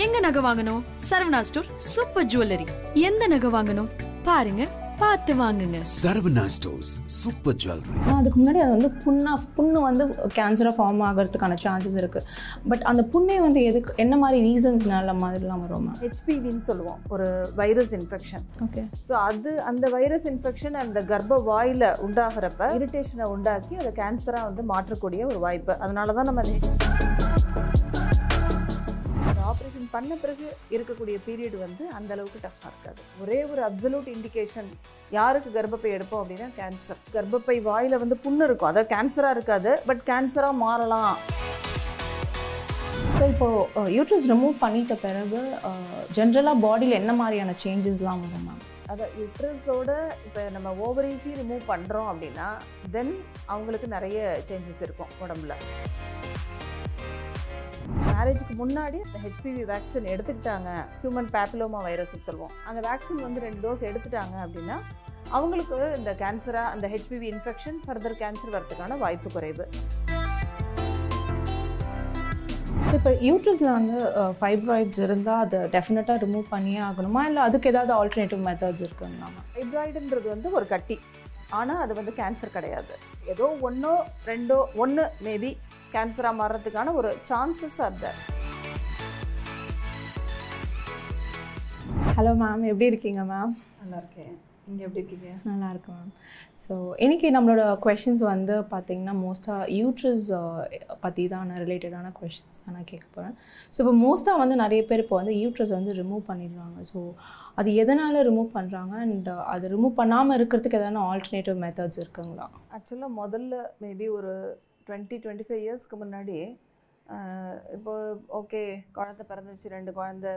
எங்க நகை வாங்கணும்? Saravana store super jewellery. எந்த நகை வாங்கணும்? பாருங்க பார்த்து வாங்குங்க. Saravana stores super jewellery. அதுக்கு முன்னாடி அது வந்து புண்ணா புண்ணு வந்து கேன்சராக ஃபார்ம் ஆகிறதுக்கான சான்சஸ் இருக்குது பட் அந்த புண்ணே வந்து எதுக்கு என்ன மாதிரி ரீசன்ஸ்னால மாதிரிலாம் வரும் ஹெச்பிவின்னு சொல்லுவோம் ஒரு வைரஸ் இன்ஃபெக்ஷன் ஓகே ஸோ அது அந்த வைரஸ் இன்ஃபெக்ஷன் அந்த கர்ப்ப வாயில் உண்டாகிறப்ப இரிட்டேஷனை உண்டாக்கி அதை கேன்சராக வந்து மாற்றக்கூடிய ஒரு வாய்ப்பு. அதனால தான் நம்ம ஆப்ரேஷன் பண்ண பிறகு இருக்கக்கூடிய பீரியட் வந்து அந்த அளவுக்கு டஃப்பாக இருக்காது. ஒரே ஒரு அப்சல்யூட் இண்டிகேஷன் யாருக்கு கர்ப்பப்பை எடுப்போம் அப்படின்னா கேன்சர் கர்ப்பப்பை வாயில் வந்து புண்ணு இருக்கும். அதாவது கேன்சராக இருக்காது பட் கேன்சராக மாறலாம். ஸோ இப்போது யூட்ரஸ் ரிமூவ் பண்ணிட்ட பிறகு uh, ஜென்ரலாக பாடியில் என்ன மாதிரியான சேஞ்சஸ்லாம் வரும் மேம் அதை யுட்ரஸோட இப்போ நம்ம ஓவரீஸி ரிமூவ் பண்ணுறோம் அப்படின்னா தென் அவங்களுக்கு நிறைய சேஞ்சஸ் இருக்கும் உடம்புல. மேரேஜுக்கு முன்னாடி அந்த ஹெச்பிவி வேக்சின் எடுத்துக்கிட்டாங்க. ஹியூமன் பேப்பிலோமா வைரஸ்னு சொல்லுவோம். அந்த வேக்சின் வந்து ரெண்டு டோஸ் எடுத்துட்டாங்க அப்படின்னா அவங்களுக்கு இந்த கேன்சராக அந்த ஹெச்பிவி இன்ஃபெக்ஷன் ஃபர்தர் கேன்சர் வரதுக்கான வாய்ப்பு குறைவு. இப்போ யூட்ரஸில் வந்து ஃபைப்ராய்ட்ஸ் இருந்தால் அதை டெஃபினட்டாக ரிமூவ் பண்ணியே ஆகணுமா? இல்லை அதுக்கு ஏதாவது ஆல்டர்னேட்டிவ் மெத்தட்ஸ் இருக்குங்களா ஃபைப்ராய்டுன்றது வந்து ஒரு கட்டி. ஆனால் அது வந்து கேன்சர் கிடையாது. ஏதோ ஒன்றோ ரெண்டோ ஒன்று மேபி கேன்சராக மாறுறதுக்கான ஒரு சான்சஸ் தர் ஹலோ மேம் எப்படி இருக்கீங்க மேம் நல்லா இருக்கேன். நீங்கள் எப்படி இருக்கீங்க? நல்லா இருக்கு மேம். ஸோ இன்னைக்கு நம்மளோட கொஷின்ஸ் வந்து பார்த்தீங்கன்னா மோஸ்ட்டாக யூட்ரஸ் பற்றி தான் ரிலேட்டடான கொஷின்ஸ் தான் நான் கேட்க போகிறேன் ஸோ இப்போ மோஸ்ட்டாக வந்து நிறைய பேர் இப்போ வந்து யூட்ரஸ் வந்து ரிமூவ் பண்ணிடுறாங்க ஸோ அது எதனால் ரிமூவ் பண்ணுறாங்க அண்ட் அது ரிமூவ் பண்ணாமல் இருக்கிறதுக்கு எதனா ஆல்டர்னேட்டிவ் மெத்தட்ஸ் இருக்குங்களா? ஆக்சுவலாக முதல்ல மேபி ஒரு டுவெண்ட்டி டுவெண்ட்டி ஃபைவ் இயர்ஸ்க்கு முன்னாடி ஆஹ், இப்போ ஓகே குழந்தை பிறந்துச்சு ரெண்டு குழந்தை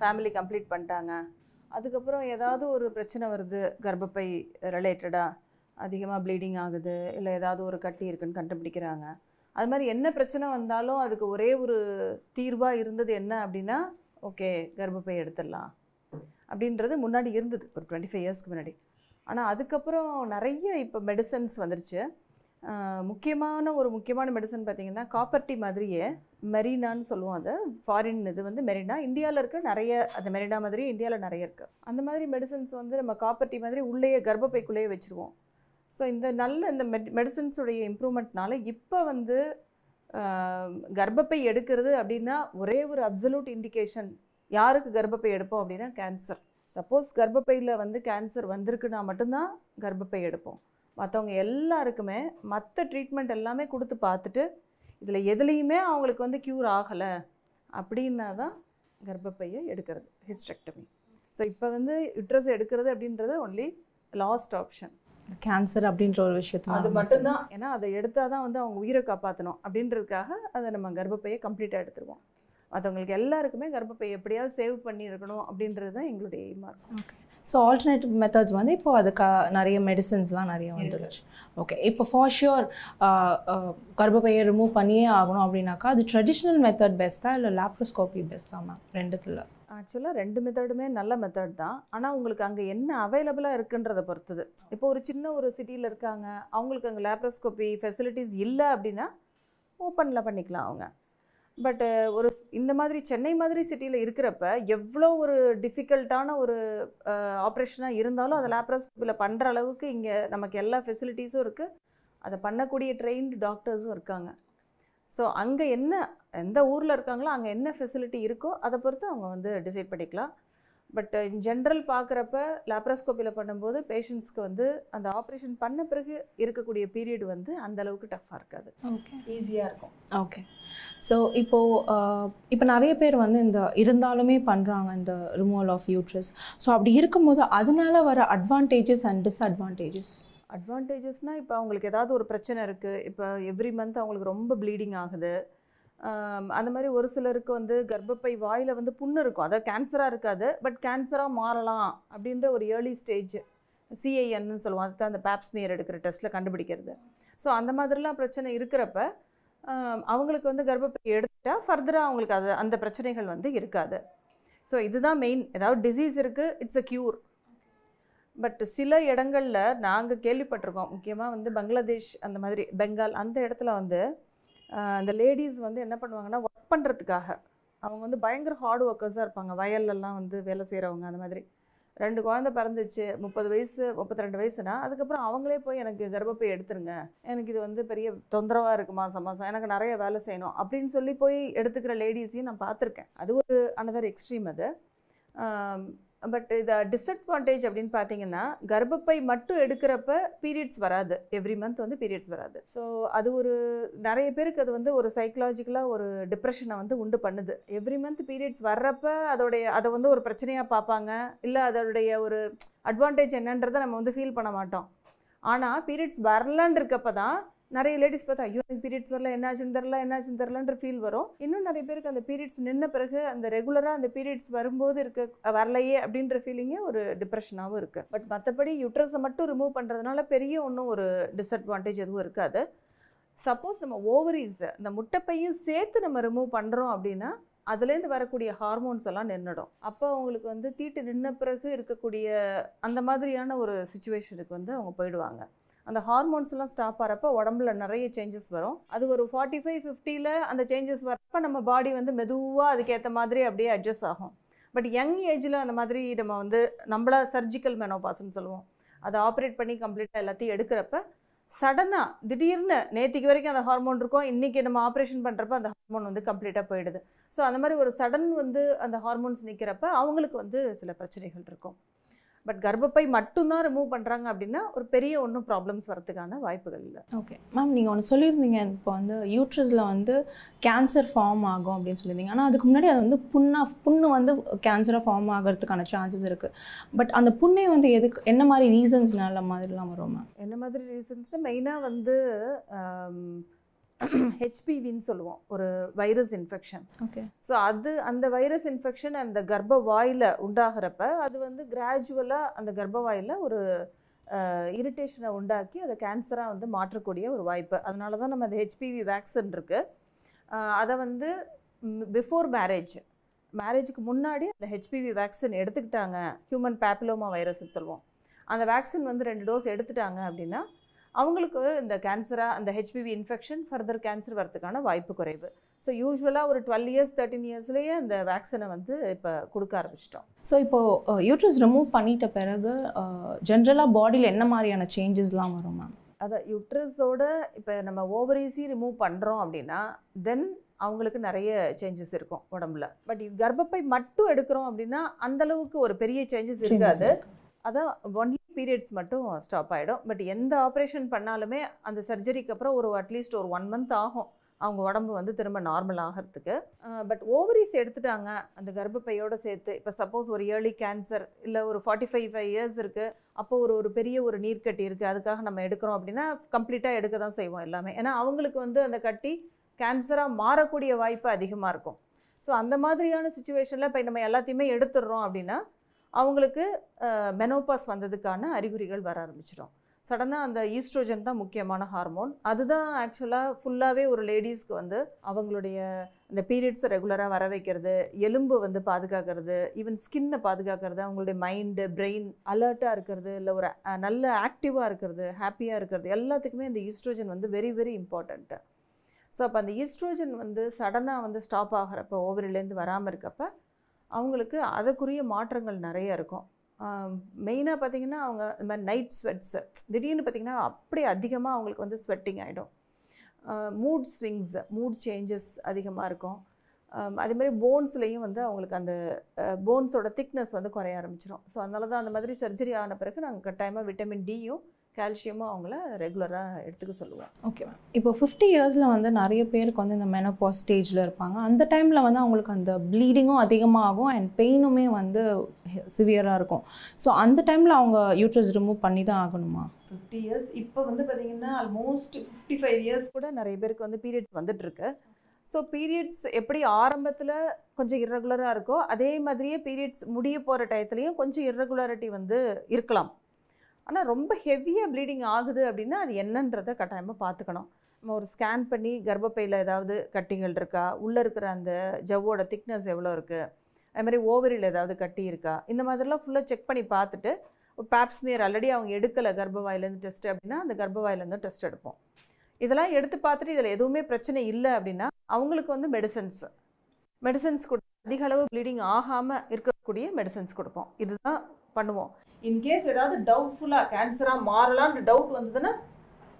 ஃபேமிலி கம்ப்ளீட் பண்ணிட்டாங்க. அதுக்கப்புறம் ஏதாவது ஒரு பிரச்சனை வருது கர்ப்பப்பை ரிலேட்டடாக அதிகமாக ப்ளீடிங் ஆகுது இல்லை ஏதாவது ஒரு கட்டி இருக்குன்னு கண்டுபிடிக்கிறாங்க. அது மாதிரி என்ன பிரச்சனை வந்தாலும் அதுக்கு ஒரே ஒரு தீர்வாக இருந்தது என்ன அப்படின்னா ஓகே கர்ப்பப்பை எடுத்துடலாம் அப்படின்றது முன்னாடி இருந்தது ஒரு டுவெண்ட்டி ஃபைவ் இயர்ஸ்க்கு முன்னாடி. ஆனால் அதுக்கப்புறம் நிறைய இப்போ மெடிசன்ஸ் வந்துருச்சு. முக்கியமான ஒரு முக்கியமான மெடிசன் பார்த்தீங்கன்னா காப்பர்ட்டி மாதிரியே மெரினான்னு சொல்லுவோம் அதை. ஃபாரின் இது வந்து மெரினா இந்தியாவில் இருக்க நிறைய அந்த மெரினா மாதிரி இந்தியாவில் நிறைய இருக்குது அந்த மாதிரி மெடிசன்ஸ் வந்து நம்ம காப்பர்ட்டி மாதிரி உள்ளேயே கர்ப்பப்பைக்குள்ளேயே வச்சுருவோம். ஸோ இந்த நல்ல இந்த மெட் மெடிசன்ஸுடைய இம்ப்ரூவ்மெண்ட்னால இப்போ வந்து கர்ப்பப்பை எடுக்கிறது அப்படின்னா ஒரே ஒரு அப்சல்யூட் இண்டிகேஷன் யாருக்கு கர்ப்பப்பை எடுப்போம் அப்படின்னா கேன்சர் சப்போஸ் கர்ப்பப்பையில் வந்து கேன்சர் வந்திருக்குன்னா மட்டும்தான் கர்ப்பப்பை எடுப்போம். மற்றவங்க எல்லாருக்குமே மற்ற ட்ரீட்மெண்ட் எல்லாமே கொடுத்து பார்த்துட்டு இதில் எதுலேயுமே அவங்களுக்கு வந்து க்யூர் ஆகலை அப்படின்னா தான் கர்ப்பப்பையை எடுக்கிறது ஹிஸ்டெக்டமி ஸோ இப்போ வந்து யுட்ரஸ் எடுக்கிறது அப்படின்றது ஒன்லி லாஸ்ட் ஆப்ஷன் கேன்சர் அப்படின்ற ஒரு விஷயத்துல அது மட்டும்தான். ஏன்னா அதை எடுத்தால் தான் வந்து அவங்க உயிரை காப்பாற்றணும் அப்படின்றதுக்காக அதை நம்ம கர்ப்பப்பையை கம்ப்ளீட்டாக எடுத்துருவோம். மற்றவங்களுக்கு எல்லாருக்குமே கர்ப்பப்பை எப்படியாவது சேவ் பண்ணி இருக்கணும் அப்படின்றது தான் எங்களுடைய எய்மாக இருக்கும். ஓகே ஸோ ஆல்டர்னேட்டிவ் மெத்தட்ஸ் வந்து இப்போ அதுக்கு நிறைய மெடிசன்ஸ்லாம் நிறைய வந்துருச்சு. ஓகே இப்போ ஃபார் ஷுர் கர்ப்பப்பையை ரிமூவ் பண்ணியே ஆகணும் அப்படின்னாக்கா அது ட்ரெடிஷ்னல் மெத்தட் பெஸ்ட்டா இல்லை லேப்ரோஸ்கோபி பெஸ்ட்டா மேம் ரெண்டுத்தில். ஆக்சுவலாக ரெண்டு மெத்தடுமே நல்ல மெத்தட் தான். ஆனால் உங்களுக்கு அங்கே என்ன அவைலபிளாக இருக்குன்றதை பொறுத்தது. இப்போ ஒரு சின்ன ஒரு சிட்டியில் இருக்காங்க. அவங்களுக்கு அங்கே லேப்ரோஸ்கோபி ஃபெசிலிட்டிஸ் இல்லை அப்படின்னா ஓப்பனில் பண்ணிக்கலாம் அவங்க. பட்டு ஒரு ஸ்- இந்த மாதிரி சென்னை மாதிரி சிட்டியில் இருக்கிறப்ப எவ்வளோ ஒரு டிஃபிகல்ட்டான ஒரு ஆப்ரேஷனாக இருந்தாலும் அதை லேப்ரோஸ்கோப்பியில் பண்ணுற அளவுக்கு இங்கே நமக்கு எல்லா ஃபெசிலிட்டிஸும் இருக்குது அதை பண்ணக்கூடிய ட்ரெயின்டு டாக்டர்ஸும் இருக்காங்க. ஸோ அங்கே என்ன எந்த ஊரில் இருக்காங்களோ அங்கே என்ன ஃபெசிலிட்டி இருக்கோ அதை பொறுத்து அவங்க வந்து டிசைட் பண்ணிக்கலாம். பட் இன் ஜென்ரல் பார்க்குறப்ப லேப்ரோஸ்கோப்பியில் பண்ணும்போது பேஷண்ட்ஸ்க்கு வந்து அந்த ஆப்ரேஷன் பண்ண பிறகு இருக்கக்கூடிய பீரியட் வந்து அந்த அளவுக்கு டஃப்பாக இருக்காது. ஓகே. ஈஸியாக இருக்கும். ஓகே. ஸோ இப்போது இப்போ நிறைய பேர் வந்து இந்த இருந்தாலுமே பண்ணுறாங்க இந்த ரிமூவல் ஆஃப் யூட்ரஸ் ஸோ அப்படி இருக்கும்போது அதனால வர அட்வான்டேஜஸ் அண்ட் டிஸ்அட்வான்டேஜஸ் அட்வான்டேஜஸ்னால் இப்போ அவங்களுக்கு ஏதாவது ஒரு பிரச்சனை இருக்குது இப்போ எவ்ரி மந்த் அவங்களுக்கு ரொம்ப ப்ளீடிங் ஆகுது. அந்த மாதிரி ஒரு சிலருக்கு வந்து கர்ப்பப்பை வாயில் வந்து புண்ணு இருக்கும். அதாவது கேன்சராக இருக்காது பட் கேன்சராக மாறலாம் அப்படின்ற ஒரு ஏர்லி ஸ்டேஜ் சிஐஎன்னு சொல்லுவோம். அதுதான் அந்த பேப்ஸ்மியர் எடுக்கிற டெஸ்ட்டில் கண்டுபிடிக்கிறது. ஸோ அந்த மாதிரிலாம் பிரச்சனை இருக்கிறப்ப அவங்களுக்கு வந்து கர்ப்பப்பை எடுத்துட்டால் ஃபர்தராக அவங்களுக்கு அது அந்த பிரச்சனைகள் வந்து இருக்காது. ஸோ இதுதான் மெயின் ஏதாவது டிசீஸ் இருக்குது இட்ஸ் அ க்யூர் பட் சில இடங்களில் நாங்கள் கேள்விப்பட்டிருக்கோம். முக்கியமாக வந்து பங்களாதேஷ் அந்த மாதிரி பெங்கால் அந்த இடத்துல வந்து அந்த லேடிஸ் வந்து என்ன பண்ணுவாங்கன்னா ஒர்க் பண்ணுறதுக்காக அவங்க வந்து பயங்கர ஹார்ட் ஒர்க்கர்ஸாக இருப்பாங்க. வயல்லலாம் வந்து வேலை செய்கிறவங்க அந்த மாதிரி. ரெண்டு குழந்தை பிறந்துச்சு முப்பது வயசு முப்பத்தி ரெண்டு வயசுனா அதுக்கப்புறம் அவங்களே போய் எனக்கு கர்ப்பப்பை எடுத்துருங்க. எனக்கு இது வந்து பெரிய தொந்தரவாக இருக்கு மாதம் மாதம் எனக்கு நிறைய வேலை செய்யணும். அப்படின்னு சொல்லி போய் எடுத்துக்கிற லேடிஸையும் நான் பார்த்துருக்கேன். அது ஒரு அனதர் எக்ஸ்ட்ரீம் அது. பட் இதை டிஸ்அட்வான்டேஜ் அப்படின்னு பார்த்தீங்கன்னா கர்ப்பப்பை மட்டும் எடுக்கிறப்ப பீரியட்ஸ் வராது. எவ்ரி மந்த் வந்து பீரியட்ஸ் வராது. ஸோ அது ஒரு நிறைய பேருக்கு அது வந்து ஒரு சைக்கலாஜிக்கலாக ஒரு டிப்ரெஷனை வந்து உண்டு பண்ணுது. எவ்ரி மந்த் பீரியட்ஸ் வர்றப்ப அதோடைய அதை வந்து ஒரு பிரச்சனையாக பார்ப்பாங்க இல்லை அதோடைய ஒரு அட்வான்டேஜ் என்னன்றதை நம்ம வந்து ஃபீல் பண்ண மாட்டோம். ஆனால் பீரியட்ஸ் வரலன்னு இருக்கப்போ தான் நிறைய லேடிஸ் பார்த்தா ஐயோ எனக்கு பீரியட்ஸ் வரல என்னாச்சுன்னு தெரில என்னாச்சுன்னு தெரிலன்ற ஃபீல் வரும். இன்னும் நிறைய பேருக்கு அந்த பீரியட்ஸ் நின்ன பிறகு அந்த ரெகுலராக அந்த பீரியட்ஸ் வரும்போது இருக்க வரலையே அப்படின்ற ஃபீலிங்கே ஒரு டிப்ரெஷனாகவும் இருக்குது பட் மற்றபடி யூட்ரஸை மட்டும் ரிமூவ் பண்ணுறதுனால பெரிய ஒன்றும் ஒரு டிஸ்அட்வான்டேஜ் எதுவும் இருக்காது. சப்போஸ் நம்ம ஓவரீஸ் இந்த முட்டைப்பையும் சேர்த்து நம்ம ரிமூவ் பண்ணுறோம் அப்படின்னா அதுலேருந்து வரக்கூடிய ஹார்மோன்ஸ் எல்லாம் நின்றுடும் அப்போ அவங்களுக்கு வந்து தீட்டு நின்ன பிறகு இருக்கக்கூடிய அந்த மாதிரியான ஒரு சுச்சுவேஷனுக்கு வந்து அவங்க போயிடுவாங்க. அந்த ஹார்மோன்ஸ்லாம் ஸ்டாப் ஆகிறப்ப உடம்புல நிறைய சேஞ்சஸ் வரும். அது ஒரு ஃபார்ட்டி ஃபைவ் ஃபிஃப்டியில் அந்த சேஞ்சஸ் வரப்ப நம்ம பாடி வந்து மெதுவாக அதுக்கேற்ற மாதிரி அப்படியே அட்ஜஸ்ட் ஆகும். பட் யங் ஏஜில் அந்த மாதிரி நம்ம வந்து நம்மள சர்ஜிக்கல் மெனோபாஸ்ன்னு சொல்லுவோம். அதை ஆப்ரேட் பண்ணி கம்ப்ளீட்டாக எல்லாத்தையும் எடுக்கிறப்ப சடனாக திடீர்னு நேற்றுக்கு வரைக்கும் அந்த ஹார்மோன் இருக்கும். இன்றைக்கி நம்ம ஆப்ரேஷன் பண்ணுறப்ப அந்த ஹார்மோன் வந்து கம்ப்ளீட்டாக போயிடுது. ஸோ அந்த மாதிரி ஒரு சடன் வந்து அந்த ஹார்மோன்ஸ் நிற்கிறப்ப அவங்களுக்கு வந்து சில பிரச்சனைகள் இருக்கும். பட் கர்ப்பப்பை மட்டும்தான் ரிமூவ் பண்ணுறாங்க அப்படின்னா ஒரு பெரிய ஒன்றும் ப்ராப்ளம்ஸ் வரதுக்கான வாய்ப்புகள் இல்லை. ஓகே மேம் நீங்கள் ஒன்று சொல்லியிருந்தீங்க. இப்போ வந்து யூட்ரஸில் வந்து கேன்சர் ஃபார்ம் ஆகும் அப்படின்னு சொல்லியிருந்தீங்க. ஆனால் அதுக்கு முன்னாடி அது வந்து புண்ணா புண்ணு வந்து கேன்சராக ஃபார்ம் ஆகிறதுக்கான சான்சஸ் இருக்குது பட் அந்த புண்ணை வந்து எதுக்கு என்ன மாதிரி ரீசன்ஸ்னால மாதிரிலாம் வரும் மேம் என்ன மாதிரி ரீசன்ஸ்னால் மெயினாக வந்து ஹெச்பிவின்னு சொல்லுவோம். ஒரு வைரஸ் இன்ஃபெக்ஷன். ஓகே. ஸோ அது அந்த வைரஸ் இன்ஃபெக்ஷன் அந்த கர்ப்ப வாயில் உண்டாகிறப்ப அது வந்து கிராஜுவலாக அந்த கர்ப்ப வாயில் ஒரு இரிட்டேஷனை உண்டாக்கி அதை கேன்சராக வந்து மாற்றக்கூடிய ஒரு வாய்ப்பு. அதனால தான் நம்ம அந்த ஹெச்பிவி வேக்சின் இருக்குது அதை வந்து பிஃபோர் மேரேஜ் மேரேஜுக்கு முன்னாடி அந்த ஹெச்பிவி வேக்சின் எடுத்துக்கிட்டாங்க. ஹியூமன் பேப்பிலோமா வைரஸ்ன்னு சொல்லுவோம். அந்த வேக்சின் வந்து ரெண்டு டோஸ் எடுத்துட்டாங்க அப்படின்னா அவங்களுக்கு இந்த கேன்சராக அந்த ஹெச்பிவி இன்ஃபெக்ஷன் ஃபர்தர் கேன்சர் வரதுக்கான வாய்ப்பு குறைவு. ஸோ யூஸ்வலாக ஒரு டுவெல் இயர்ஸ் தேர்ட்டின் இயர்ஸ்லேயே அந்த வேக்சினை வந்து இப்போ கொடுக்க ஆரம்பிச்சிட்டோம். ஸோ இப்போது யூட்ரஸ் ரிமூவ் பண்ணிட்ட பிறகு ஜென்ரலாக பாடியில் என்ன மாதிரியான சேஞ்சஸ்லாம் வரும் மேம் அதை யூட்ரஸோட இப்போ நம்ம ஓவரீஸி ரிமூவ் பண்ணுறோம் அப்படின்னா தென் அவங்களுக்கு நிறைய சேஞ்சஸ் இருக்கும் உடம்புல. பட் கர்ப்பப்பை மட்டும் எடுக்கிறோம் அப்படின்னா அந்த அளவுக்கு ஒரு பெரிய சேஞ்சஸ் இருக்காது. அதான் ஒன்லி பீரியட்ஸ் மட்டும் ஸ்டாப் ஆகிடும் பட் எந்த ஆப்ரேஷன் பண்ணாலுமே அந்த சர்ஜரிக்கு அப்புறம் ஒரு அட்லீஸ்ட் ஒரு ஒன் மந்த் ஆகும். அவங்க உடம்பு வந்து திரும்ப நார்மல் ஆகிறதுக்கு. பட் ஓவரிஸ் எடுத்துட்டாங்க. அந்த கர்ப்பப்பையோடு சேர்த்து இப்போ சப்போஸ் ஒரு ஏர்லி கேன்சர் இல்லை ஒரு ஃபார்ட்டி ஃபைவ் ஃபைவ் இயர்ஸ் இருக்குது அப்போ ஒரு ஒரு பெரிய ஒரு நீர்க்கட்டி இருக்குது அதுக்காக நம்ம எடுக்கிறோம் அப்படின்னா கம்ப்ளீட்டாக எடுக்க தான் செய்வோம் எல்லாமே. ஏன்னா அவங்களுக்கு வந்து அந்த கட்டி கேன்சராக மாறக்கூடிய வாய்ப்பு அதிகமாக இருக்கும். ஸோ அந்த மாதிரியான சுச்சுவேஷனில் இப்போ நம்ம எல்லாத்தையுமே எடுத்துடுறோம் அப்படின்னா அவங்களுக்கு மெனோபாஸ் வந்ததுக்கான அறிகுறிகள் வர ஆரம்பிச்சிடும். சடனாக அந்த ஈஸ்ட்ரோஜன் தான் முக்கியமான ஹார்மோன். அதுதான் ஆக்சுவலாக ஃபுல்லாகவே ஒரு லேடிஸ்க்கு வந்து அவங்களுடைய அந்த பீரியட்ஸை ரெகுலராக வர வைக்கிறது எலும்பு வந்து பாதுகாக்கிறது ஈவன் ஸ்கின்னை பாதுகாக்கிறது அவங்களுடைய மைண்டு பிரெயின் அலர்ட்டாக இருக்கிறது இல்லை ஒரு நல்ல ஆக்டிவாக இருக்கிறது ஹாப்பியாக இருக்கிறது எல்லாத்துக்குமே அந்த ஈஸ்ட்ரோஜன் வந்து வெரி வெரி இம்பார்ட்டண்ட்டு ஸோ அப்போ அந்த ஈஸ்ட்ரோஜன் வந்து சடனாக வந்து ஸ்டாப் ஆகிறப்ப ஓவரிலேருந்து வராமல் இருக்கப்போ அவங்களுக்கு அதற்குரிய மாற்றங்கள் நிறைய இருக்கும். மெயினாக பார்த்திங்கன்னா அவங்க இந்த மாதிரி நைட் ஸ்வெட்ஸு திடீர்னு பார்த்தீங்கன்னா அப்படியே அதிகமாக அவங்களுக்கு வந்து ஸ்வெட்டிங் ஆகிடும் மூட் ஸ்விங்ஸ் மூட் சேஞ்சஸ் அதிகமாக இருக்கும். அதே மாதிரி போன்ஸ்லேயும் வந்து அவங்களுக்கு அந்த போன்ஸோட திக்னஸ் வந்து குறைய ஆரம்பிச்சிடும் ஸோ அதனால தான் அந்த மாதிரி சர்ஜரி ஆன பிறகு நாங்கள் கட்டாயமாக விட்டமின் டியும் கால்சியமும் அவங்கள ரெகுலராக எடுத்துக்க சொல்லுவோம் ஓகே மேம். இப்போ ஃபிஃப்டி இயர்ஸில் வந்து நிறைய பேருக்கு வந்து இந்த மெனோபாஸ் ஸ்டேஜில் இருப்பாங்க. அந்த டைமில் வந்து அவங்களுக்கு அந்த ப்ளீடிங்கும் அதிகமாகும் அண்ட் பெயினுமே வந்து சிவியராக இருக்கும். ஸோ அந்த டைமில் அவங்க யூட்ரஸ் ரிமூவ் பண்ணி தான் ஆகணுமா? ஃபிஃப்டி இயர்ஸ் இப்போ வந்து பார்த்தீங்கன்னா ஆல்மோஸ்ட் ஃபிஃப்டி ஃபைவ் இயர்ஸ் கூட நிறைய பேருக்கு வந்து பீரியட்ஸ் வந்துட்டுருக்கு. ஸோ பீரியட்ஸ் எப்படி ஆரம்பத்தில் கொஞ்சம் இர்ரெகுலராக இருக்கோ அதே மாதிரியே பீரியட்ஸ் முடிய போகிற டயத்துலையும் கொஞ்சம் இர்ரெகுலாரிட்டி வந்து இருக்கலாம். ஆனால் ரொம்ப ஹெவியாக ப்ளீடிங் ஆகுது அப்படின்னா அது என்னன்றதை கட்டாயமாக பார்த்துக்கணும் நம்ம ஒரு ஸ்கேன் பண்ணி கர்ப்பப்பையில் ஏதாவது கட்டிகள் இருக்கா? உள்ளே இருக்கிற அந்த ஜவ்வோட திக்னஸ் எவ்வளோ இருக்குது அது மாதிரி ஓவரியில் ஏதாவது கட்டி இருக்கா? இந்த மாதிரிலாம் ஃபுல்லாக செக் பண்ணி பார்த்துட்டு பேப்ஸ்மியர் ஆல்ரெடி அவங்க எடுக்கலை கர்ப்பவாயிலேருந்து டெஸ்ட் அப்படின்னா அந்த கர்ப்பவாயிலேருந்து டெஸ்ட் எடுப்போம். இதெல்லாம் எடுத்து பார்த்துட்டு இதில் எதுவுமே பிரச்சனை இல்லை அப்படின்னா அவங்களுக்கு வந்து மெடிசன்ஸ் மெடிசன்ஸ் கொடு அதிக அளவு ப்ளீடிங் ஆகாமல் இருக்கக்கூடிய மெடிசன்ஸ் கொடுப்போம். இதுதான் பண்ணுவோம். இன்கேஸ் ஏதாவது டவுட்ஃபுல்லாக கேன்சராக மாறலான்ற டவுட் வந்ததுன்னா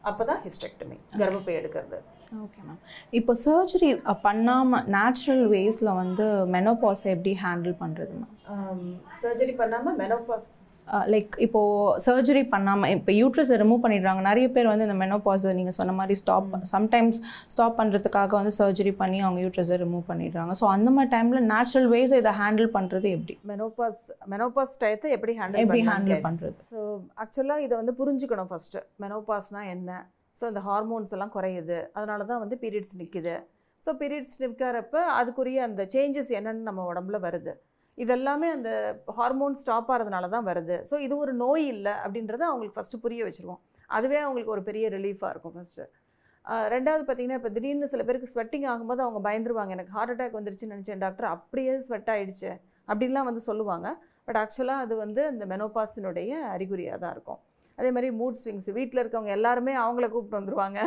அப்போ தான் ஹிஸ்டெக்டமி கர்ப்பப்பை எடுக்கிறது. ஓகே மேம் இப்போ சர்ஜரி பண்ணாமல் நேச்சுரல் வேஸில் வந்து மெனோபாஸை எப்படி ஹேண்டில் பண்ணுறது மேம் சர்ஜரி பண்ணாமல் மெனோபாஸ் லைக் இப்போது சர்ஜரி பண்ணாமல் இப்போ யூட்ரஸை ரிமூவ் பண்ணிடுறாங்க. நிறைய பேர் வந்து இந்த மெனோபாஸை நீங்கள் சொன்ன மாதிரி ஸ்டாப் சம்டைம்ஸ் ஸ்டாப் பண்ணுறதுக்காக வந்து சர்ஜரி பண்ணி அவங்க யூட்ரஸை ரிமூவ் பண்ணிடுறாங்க. ஸோ அந்த மாதிரி டைமில் நேச்சுரல் வேஸ் இதை ஹேண்டில் பண்ணுறது எப்படி? மெனோபாஸ் மெனோபாஸ் டயத்தை எப்படி ஹேண்டில் எப்படி ஹேண்டில் பண்ணுறது ஸோ ஆக்சுவலாக இதை வந்து புரிஞ்சுக்கணும் ஃபஸ்ட்டு மெனோபாஸ்னால் என்ன? ஸோ இந்த ஹார்மோன்ஸ் எல்லாம் குறையுது. அதனால தான் வந்து பீரியட்ஸ் நிற்குது ஸோ பீரியட்ஸ் நிற்கிறப்ப அதுக்குரிய அந்த சேஞ்சஸ் என்னென்னு நம்ம உடம்புல வருது. இதெல்லாமே அந்த ஹார்மோன் ஸ்டாப் ஆகிறதுனால தான் வருது. ஸோ இது ஒரு நோய் இல்லை அப்படின்றத அவங்களுக்கு ஃபஸ்ட்டு புரிய வச்சுருவோம். அதுவே அவங்களுக்கு ஒரு பெரிய ரிலீஃபாக இருக்கும் ஃபஸ்ட்டு ரெண்டாவது பார்த்தீங்கன்னா இப்போ திடீர்னு சில பேருக்கு ஸ்வெட்டிங் ஆகும்போது அவங்க பயந்துருவாங்க. எனக்கு ஹார்ட் அட்டாக் வந்துருச்சுன்னு நினச்சேன். டாக்டர் அப்படியே ஸ்வெட் ஆகிடுச்சு அப்படின்லாம் வந்து சொல்லுவாங்க. பட் ஆக்சுவலாக அது வந்து அந்த மெனோபாஸினுடைய அறிகுறியாக தான் இருக்கும். அதே மாதிரி மூட் ஸ்விங்ஸ் வீட்டில் இருக்கவங்க எல்லாருமே அவங்கள கூப்பிட்டு வந்துருவாங்க.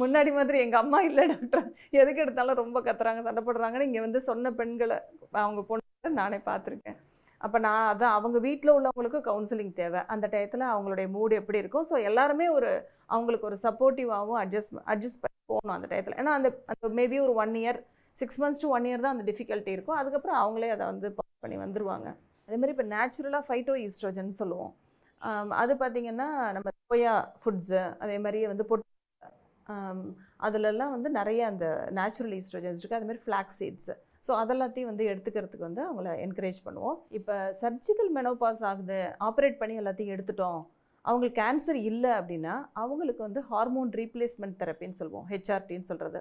முன்னாடி மாதிரி எங்கள் அம்மா இல்லை டாக்டர் எதுக்கு எடுத்தாலும் ரொம்ப கத்துறாங்க சண்டை போடுறாங்கன்னு இங்கே வந்து சொன்ன பெண்களை அவங்க பொண்ணு நானே பார்த்துருக்கேன். அப்போ நான் அதான் அவங்க வீட்டில் உள்ளவங்களுக்கு கவுன்சிலிங் தேவை. அந்த டயத்தில் அவங்களுடைய மூடு எப்படி இருக்கும்? ஸோ எல்லாருமே ஒரு அவங்களுக்கு ஒரு சப்போர்ட்டிவாகவும் அட்ஜஸ்ட் அட்ஜஸ்ட் பண்ணி போகணும் அந்த டயத்தில். ஏன்னா அந்த அந்த மேபி ஒரு one year six months to one year தான் அந்த டிஃபிகல்ட்டி இருக்கும். அதுக்கப்புறம் அவங்களே அதை வந்து பண்ணி வந்துருவாங்க. அதே மாதிரி இப்போ நேச்சுரலாக ஃபைட்டோ ஈஸ்ட்ரோஜன் சொல்லுவோம். அது பார்த்திங்கன்னா நம்ம சோயா ஃபுட்ஸு அதே மாதிரி வந்து பொட் அதிலெல்லாம் அதுலெல்லாம் வந்து நிறைய அந்த நேச்சுரல் ஈஸ்ட்ரோஜன்ஸ் இருக்குது அதே மாதிரி ஃப்ளாக் சீட்ஸு ஸோ அதெல்லாத்தையும் வந்து எடுத்துக்கிறதுக்கு வந்து அவங்கள என்கரேஜ் பண்ணுவோம். இப்போ சர்ஜிக்கல் மெனோபாஸ் ஆகுது ஆப்ரேட் பண்ணி எல்லாத்தையும் எடுத்துட்டோம். அவங்களுக்கு கேன்சர் இல்லை அப்படின்னா அவங்களுக்கு வந்து ஹார்மோன் ரீப்ளேஸ்மெண்ட் தெரப்பின்னு சொல்லுவோம் ஹெச்ஆர்டின்னு சொல்கிறது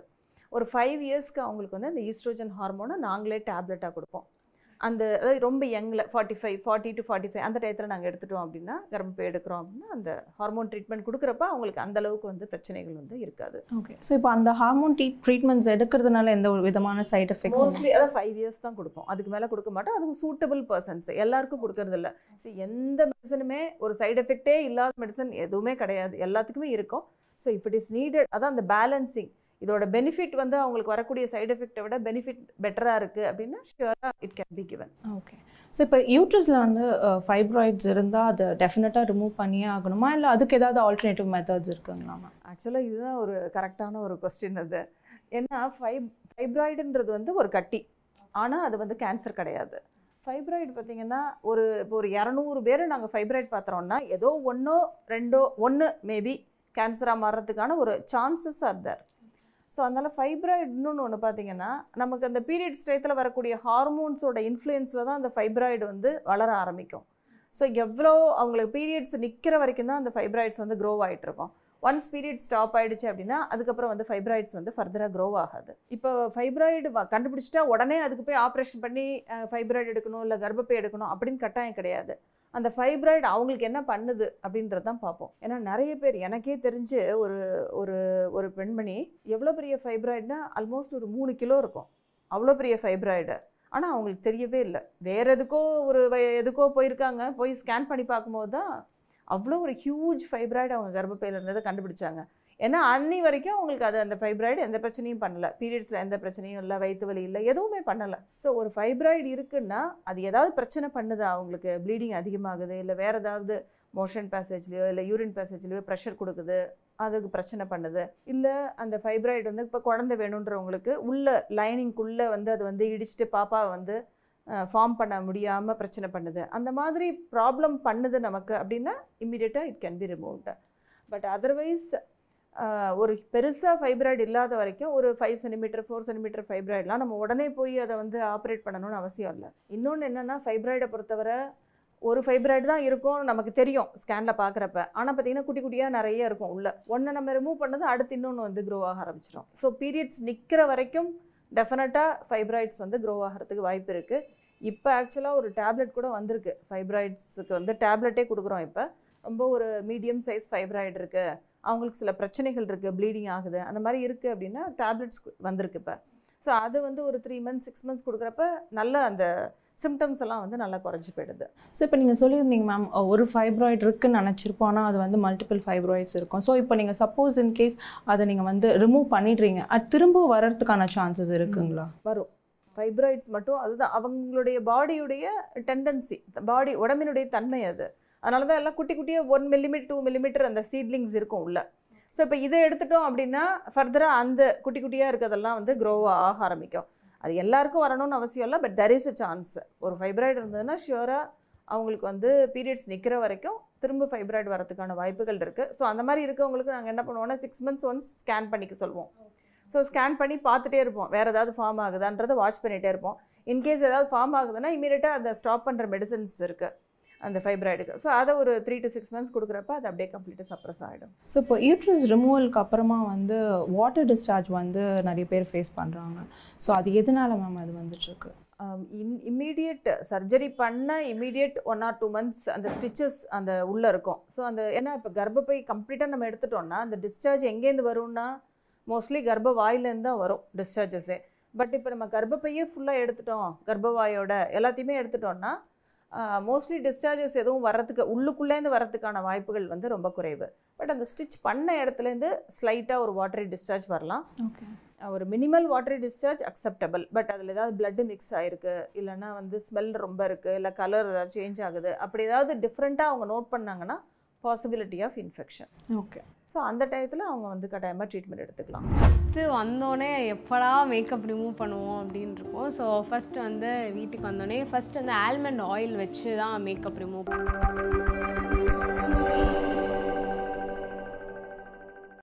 ஒரு ஃபைவ் இயர்ஸ்க்கு அவங்களுக்கு வந்து அந்த ஈஸ்ட்ரோஜன் ஹார்மோனை நாங்களே டேப்லெட்டாக கொடுப்போம். அந்த அதாவது ரொம்ப யங்கில் forty five forty two forty five அந்த டயத்தில் நாங்கள் எடுத்துட்டோம் அப்படின்னா கர்ப்பப்பை எடுக்கிறோம் அப்படின்னா அந்த ஹார்மோன் ட்ரீட்மெண்ட் கொடுக்குறப்ப அவங்களுக்கு அந்த அளவுக்கு வந்து பிரச்சனைகள் வந்து இருக்காது. ஓகே ஸோ இப்போ அந்த ஹார்மோன் ட்ரீ ட்ரீட்மெண்ட்ஸ் எடுக்கிறதுனால எந்த ஒரு விதமான சைட் எஃபெக்ட்ஸ் மோஸ்ட்லி அதான் ஃபைவ் இயர்ஸ் தான் கொடுப்போம். அதுக்கு மேலே கொடுக்க மாட்டோம். அதுவும் சூட்டபிள் பர்சன்ஸ் எல்லாருக்கும் கொடுக்கறது இல்ல. ஸோ எந்த மெடிசனுமே ஒரு சைடு எஃபெக்டே இல்லாத மெடிசன் எதுவுமே கிடையாது. எல்லாத்துக்குமே இருக்கும். So if it is needed அதான் அந்த பேலன்சிங் இதோட பெனிஃபிட் வந்து அவங்களுக்கு வரக்கூடிய சைடு எஃபெக்ட்டை விட பெனிஃபிட் பெட்டராக இருக்குது அப்படின்னா ஷியூராக it can be given. Okay so இப்போ யூட்ரஸில் வந்து ஃபைப்ராய்ட்ஸ் இருந்தால் அதை டெஃபினட்டாக ரிமூவ் பண்ணியே ஆகணுமா? இல்லை அதுக்கு ஏதாவது ஆல்டர்னேட்டிவ் மெத்தட்ஸ் இருக்குங்களா மேம் ஆக்சுவலாக இதுதான் ஒரு கரெக்டான ஒரு கொஸ்டின் அது. ஏன்னா ஃபைப் ஃபைப்ராய்டுன்றது வந்து ஒரு கட்டி. ஆனால் அது வந்து கேன்சர் கிடையாது. ஃபைப்ராய்டு பார்த்தீங்கன்னா ஒரு இப்போ ஒரு இரநூறு பேர் நாங்கள் ஃபைப்ராய்டு பார்த்துறோம்னா ஏதோ ஒன்றோ ரெண்டோ ஒன்று மேபி கேன்சராக மாறுறதுக்கான ஒரு சான்சஸ் ஆர் தர் ஸோ அதனால் ஃபைப்ராய்டுன்னு ஒன்று பார்த்தீங்கன்னா நமக்கு அந்த பீரியட்ஸ் டயத்தில் வரக்கூடிய ஹார்மோன்ஸோட இன்ஃப்ளூயன்ஸில் தான் அந்த ஃபைப்ராய்டு வந்து வளர ஆரம்பிக்கும். ஸோ எவ்வளோ அவங்களுக்கு பீரியட்ஸ் நிற்கிற வரைக்கும் தான் அந்த ஃபைப்ராய்ட்ஸ் வந்து க்ரோ ஆகிட்டு இருக்கும். ஒன்ஸ் பீரியட் ஸ்டாப் ஆகிடுச்சு அப்படின்னா அதுக்கப்புறம் வந்து ஃபைப்ராய்ட்ஸ் வந்து ஃபர்தராக க்ரோ ஆகாது. இப்போ ஃபைப்ராய்டு கண்டுபிடிச்சிட்டா உடனே அதுக்கு போய் ஆப்ரேஷன் பண்ணி ஃபைப்ராய்டு எடுக்கணும் இல்லை கர்ப்பப்பை எடுக்கணும் அப்படின்னு கட்டாயம் கிடையாது. அந்த ஃபைப்ராய்டு அவங்களுக்கு என்ன பண்ணுது அப்படின்றது தான் பார்ப்போம். ஏன்னா நிறைய பேர் எனக்கே தெரிஞ்சு ஒரு ஒரு ஒரு பெண்மணி எவ்வளோ பெரிய ஃபைப்ராய்டுனா ஆல்மோஸ்ட் ஒரு மூணு கிலோ இருக்கும். அவ்வளோ பெரிய ஃபைப்ராய்டு ஆனால் அவங்களுக்கு தெரியவே இல்லை. வேறு எதுக்கோ ஒரு எதுக்கோ போயிருக்காங்க. போய் ஸ்கேன் பண்ணி பார்க்கும்போது தான் அவ்வளோ ஒரு ஹியூஜ் ஃபைப்ராய்டு அவங்க கர்ப்பப்பையில் இருந்ததை கண்டுபிடிச்சாங்க. ஏன்னா அன்னி வரைக்கும் அவங்களுக்கு அது அந்த ஃபைப்ராய்டு எந்த பிரச்சனையும் பண்ணல. பீரியட்ஸில் எந்த பிரச்சனையும் இல்லை வயிற்று வலி இல்லை எதுவுமே பண்ணலை. ஸோ ஒரு ஃபைப்ராய்டு இருக்குன்னா அது ஏதாவது பிரச்சனை பண்ணுதா? அவங்களுக்கு ப்ளீடிங் அதிகமாகுது இல்லை வேறு ஏதாவது மோஷன் பேசேஜ்லையோ இல்லை யூரின் பேசேஜ்லையோ ப்ரெஷர் கொடுக்குது அதுக்கு பிரச்சனை பண்ணுது. இல்லை அந்த ஃபைப்ராய்டு வந்து இப்போ குழந்தை வேணுன்றவங்களுக்கு உள்ள லைனிங்குள்ளே வந்து அது வந்து இடிச்சிட்டு பாப்பாவை வந்து ஃபார்ம் பண்ண முடியாமல் பிரச்சனை பண்ணுது. அந்த மாதிரி ப்ராப்ளம் பண்ணுது நமக்கு அப்படின்னா இம்மிடியட்டாக it can be removed but otherwise ஒரு பெருசாக ஃபைப்ராய்டு இல்லாத வரைக்கும் ஒரு ஃபைவ் சென்டிமீட்டர் ஃபோர் சென்டிமீட்டர் ஃபைப்ராய்டெலாம் நம்ம உடனே போய் அதை வந்து ஆப்ரேட் பண்ணணும்னு அவசியம் இல்லை. இன்னொன்று என்னென்னா ஃபைப்ராய்டை பொறுத்தவரை ஒரு ஃபைப்ராய்டு தான் இருக்கும் நமக்கு தெரியும் ஸ்கேனில் பார்க்குறப்ப ஆனால் பார்த்தீங்கன்னா குட்டி குட்டியாக நிறைய இருக்கும் உள்ள. ஒன்று நம்ம ரிமூவ் பண்ணது அடுத்து இன்னொன்று வந்து க்ரோ ஆக ஆரம்பிச்சிடும் ஸோ பீரியட்ஸ் நிற்கிற வரைக்கும் டெஃபினட்டாக ஃபைப்ராய்ட்ஸ் வந்து க்ரோ ஆகிறதுக்கு வாய்ப்பு இருக்குது இப்போ ஆக்சுவலாக ஒரு டேப்லெட் கூட வந்திருக்கு. ஃபைப்ராய்ட்ஸுக்கு வந்து டேப்லெட்டே கொடுக்குறோம் இப்போ. ரொம்ப ஒரு மீடியம் சைஸ் ஃபைப்ராய்டு இருக்குது அவங்களுக்கு சில பிரச்சனைகள் இருக்குது ப்ளீடிங் ஆகுது அந்த மாதிரி இருக்குது அப்படின்னா டேப்லெட்ஸ் வந்திருக்கு இப்போ. ஸோ அது வந்து ஒரு த்ரீ மந்த்ஸ் சிக்ஸ் மந்த்ஸ் கொடுக்குறப்ப நல்ல அந்த சிம்டம்ஸ் எல்லாம் வந்து நல்லா குறைஞ்சி போயிடுது. ஸோ இப்போ நீங்கள் சொல்லியிருந்தீங்க மேம் ஒரு ஃபைப்ராய்டு இருக்குன்னு நினச்சிருப்போம். ஆனால் அது வந்து மல்டிபிள் ஃபைப்ராய்ட்ஸ் இருக்கும். ஸோ இப்போ நீங்கள் சப்போஸ் இன் கேஸ் அதை நீங்கள் வந்து ரிமூவ் பண்ணிடுறீங்க. அது திரும்ப வர்றதுக்கான சான்சஸ் இருக்குங்களா? வரும். ஃபைப்ராய்ட்ஸ் மட்டும் அதுதான். அவங்களுடைய பாடியுடைய டெண்டன்சி பாடி உடம்பினுடைய தன்மை அது. அதனால தான் எல்லாம் குட்டி குட்டியாக ஒன் மில்லிமீட்டர் டூ மில்லிமீட்டர் அந்த சீட்லிங்ஸ் இருக்கும் உள்ள. ஸோ இப்போ இதை எடுத்துட்டோம் அப்படின்னா ஃபர்தராக அந்த குட்டி குட்டியாக இருக்கிறதெல்லாம் வந்து க்ரோ ஆக ஆரம்பிக்கும். அது எல்லாருக்கும் வரணும்னு அவசியம் இல்லை but there is a chance ஒரு ஃபைப்ராய்டு இருந்ததுன்னா ஷியூராக அவங்களுக்கு வந்து பீரியட்ஸ் நிற்கிற வரைக்கும் திரும்ப ஃபைப்ராய்டு வரதுக்கான வாய்ப்புகள் இருக்குது ஸோ அந்த மாதிரி இருக்கவங்களுக்கு நாங்கள் என்ன பண்ணுவோம்னா சிக்ஸ் மந்த்ஸ் ஒன்ஸ் ஸ்கேன் பண்ணிக்க சொல்லுவோம் ஸோ ஸ்கேன் பண்ணி பார்த்துட்டே இருப்போம். வேறு ஏதாவது ஃபார்ம் ஆகுதான்றதை வாட்ச் பண்ணிகிட்டே இருப்போம். இன்கேஸ் ஏதாவது ஃபார்ம் ஆகுதுன்னா இமீடியட்டாக அதை ஸ்டாப் பண்ணுற மெடிசன்ஸ் இருக்குது அந்த ஃபைப்ராய்டுக்கு ஸோ அதை ஒரு த்ரீ டு சிக்ஸ் மந்த்ஸ் கொடுக்குறப்ப அது அப்படியே கம்ப்ளீட்டாக சப்ரஸ் ஆகிடும் ஸோ இப்போ யூட்ரஸ் ரிமூவலுக்கு அப்புறமா வந்து வாட்டர் டிஸ்சார்ஜ் வந்து நிறைய பேர் ஃபேஸ் பண்ணுறாங்க ஸோ அது எதனால மேம் அது வந்துட்டுருக்கு? இன் இம்மீடியட் சர்ஜரி பண்ண immediate one or two months அந்த ஸ்டிச்சஸ் அந்த உள்ளே இருக்கும். ஸோ அந்த ஏன்னா இப்போ கர்ப்பப்பை கம்ப்ளீட்டாக நம்ம எடுத்துட்டோம்னா அந்த டிஸ்சார்ஜ் எங்கேருந்து வரும்னா மோஸ்ட்லி கர்ப்ப வாயிலேருந்து தான் வரும் டிஸ்சார்ஜஸே பட் இப்போ நம்ம கர்ப்பப்பையே ஃபுல்லாக எடுத்துட்டோம் கர்ப்பவாயோட எல்லாத்தையுமே எடுத்துட்டோம்னா மோஸ்ட்லி டிஸ்சார்ஜஸ் எதுவும் வர்றதுக்கு உள்ளுக்குள்ளேருந்து வர்றதுக்கான வாய்ப்புகள் வந்து ரொம்ப குறைவு. பட் அந்த ஸ்டிச் பண்ண இடத்துலேருந்து ஸ்லைட்டாக ஒரு வாட்டரி டிஸ்சார்ஜ் வரலாம். ஓகே ஒரு minimal watery discharge acceptable but அதில் ஏதாவது blood மிக்ஸ் ஆயிருக்கு இல்லைன்னா வந்து ஸ்மெல் ரொம்ப இருக்குது இல்லை கலர் ஏதாவது சேஞ்ச் ஆகுது அப்படி ஏதாவது டிஃப்ரெண்ட்டாக அவங்க நோட் பண்ணாங்கன்னா possibility of infection okay so அந்த டயத்தில் அவங்க வந்து கட்டாயமாக ட்ரீட்மெண்ட் எடுத்துக்கலாம். ஃபஸ்ட்டு வந்தோடனே எப்படா மேக்கப் ரிமூவ் பண்ணுவோம் அப்படின்னு இருக்கும். ஸோ ஃபஸ்ட்டு வந்து வீட்டுக்கு வந்தோடனே ஃபஸ்ட்டு வந்து ஆல்மண்ட் ஆயில் வச்சு தான் மேக்கப் ரிமூவ் பண்ணுவோம்.